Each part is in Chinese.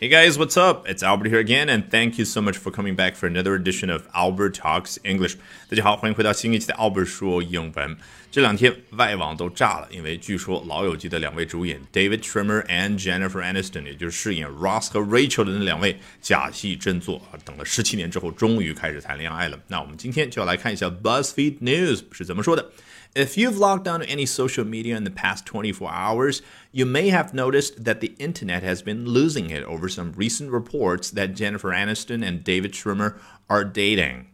Hey guys, what's up? It's Albert here again, and thank you so much for coming back for another edition of Albert Talks English. 大家好，欢迎回到新一期的 Albert 说英文。这两天外网都炸了，因为据说《老友记》的两位主演 David Schwimmer and Jennifer Aniston，也就是饰演 Ross 和 Rachel 的那两位假戏真做啊，等了十七年之后，终于开始谈恋爱了。那我们今天就要来看一下 BuzzFeed News 是怎么说的。If you've logged on to any social media in the past 24 hours, you may have noticed that the internet has been losing it over some recent reports that Jennifer Aniston and David Schwimmer are dating.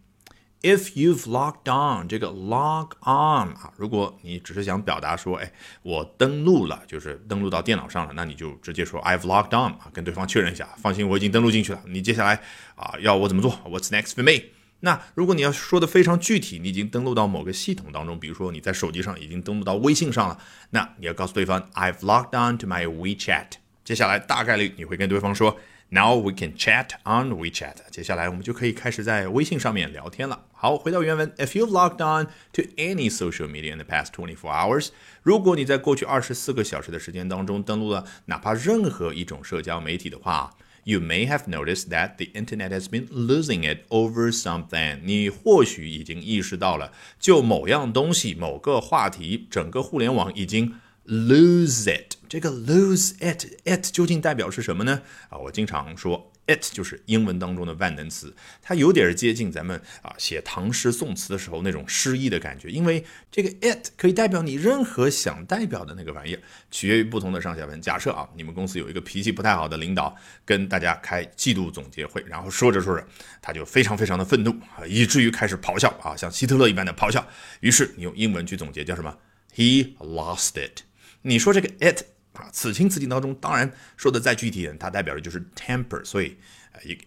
If you've logged on，这个 log on 啊，如果你只是想表达说，哎，我登录了，就是登录到电脑上了，那你就直接说 I've logged on 啊，跟对方确认一下，放心，我已经登录进去了。你接下来啊，要我怎么做？What's next for me？ 那如果你要说的非常具体，你已经登录到某个系统当中，比如说你在手机上已经登录到微信上了，那你要告诉对方 I've logged on to my WeChat。接下来大概率你会跟对方说 Now we can chat on WeChat。接下来我们就可以开始在微信上面聊天了。好，回到原文，If you've logged on to any social media in the past 24 hours，如果你在过去二十四个小时的时间当中登录了哪怕任何一种社交媒体的话。You may have noticed that the internet has been losing it over something。你或许已经意识到了，就某样东西、某个话题，整个互联网已经 lose it。这个 lose it，it 究竟代表是什么呢？啊，我经常说。It 就是英文当中的万能词，它有点接近咱们啊写唐诗宋词的时候那种诗意的感觉，因为这个 it 可以代表你任何想代表的那个玩意儿，取决于不同的上下文。假设啊，你们公司有一个脾气不太好的领导，跟大家开季度总结会，然后说着说着，他就非常非常的愤怒啊，以至于开始咆哮啊，像希特勒一般的咆哮。于是你用英文去总结叫什么？He lost it。你说这个 it。啊，此情此景当中，当然说的再具体点，它代表的就是 temper。所以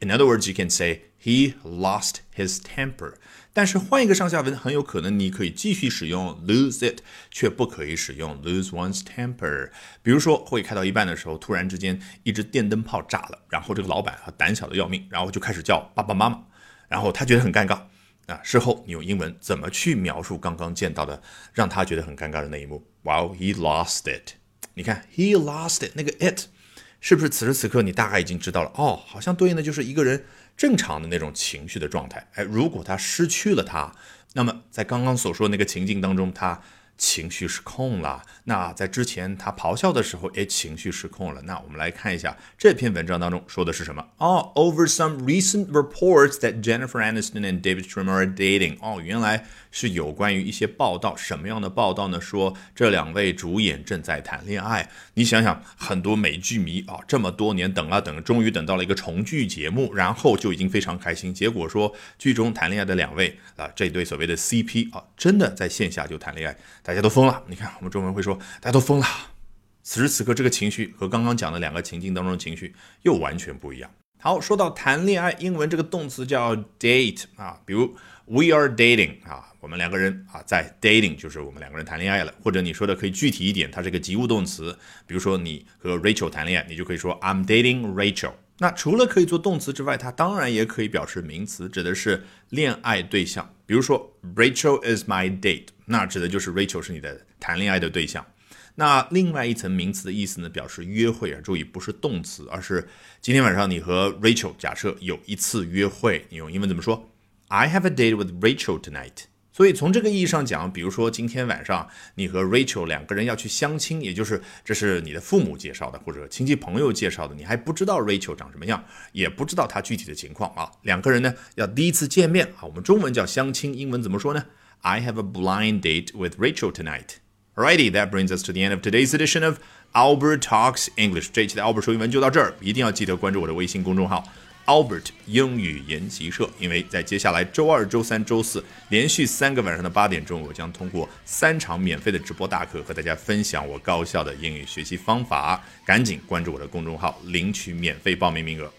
，in other words, you can say he lost his temper。但是换一个上下文，很有可能你可以继续使用 lose it，却不可以使用 lose one's temper。比如说，会开到一半的时候，突然之间一只电灯泡炸了，然后这个老板啊胆小的要命，然后就开始叫爸爸妈妈，然后他觉得很尴尬啊。事后你用英文怎么去描述刚刚见到的让他觉得很尴尬的那一幕？Well, he lost it。你看，he lost it，那个 it，是不是此时此刻你大概已经知道了？哦，好像对应的就是一个人正常的那种情绪的状态。哎，如果他失去了他，那么在刚刚所说那个情境当中，他。情绪失控了。那在之前他咆哮的时候，哎，情绪失控了。那我们来看一下这篇文章当中说的是什么哦。Over some recent reports that Jennifer Aniston and David Schwimmer are dating。哦，原来是有关于一些报道。什么样的报道呢？说这两位主演正在谈恋爱。你想想，很多美剧迷啊，这么多年等啊等，终于等到了一个重聚节目，然后就已经非常开心。结果说剧中谈恋爱的两位啊，这对所谓的 CP 啊，真的在线下就谈恋爱。大家都疯了，你看我们中文会说大家都疯了。此时此刻这个情绪和刚刚讲的两个情境当中的情绪又完全不一样。好，说到谈恋爱，英文这个动词叫 date 啊，比如 we are dating 啊，我们两个人啊在 dating 就是我们两个人谈恋爱了。或者你说的可以具体一点，它是个及物动词，比如说你和 Rachel 谈恋爱，你就可以说 I'm dating Rachel。那除了可以做动词之外，它当然也可以表示名词，指的是恋爱对象。比如说，Rachel is my date，那指的就是 Rachel 是你的谈恋爱的对象。那另外一层名词的意思呢，表示约会啊，注意不是动词，而是今天晚上你和 Rachel 假设有一次约会，你用英文怎么说？I have a date with Rachel tonight。所以从这个意义上讲，比如说今天晚上你和 Rachel 两个人要去相亲，也就是这是你的父母介绍的或者亲戚朋友介绍的，你还不知道 Rachel 长什么样，也不知道她具体的情况啊。两个人呢要第一次见面啊，我们中文叫相亲，英文怎么说呢？I have a blind date with Rachel tonight. Alrighty, that brings us to the end of today's edition of Albert Talks English. 这一期的 Albert 说英文就到这儿，一定要记得关注我的微信公众号。Albert 英语研习社，因为在接下来周二、周三、周四连续三个晚上的八点钟，我将通过三场免费的直播大课和大家分享我高效的英语学习方法。赶紧关注我的公众号，领取免费报名名额。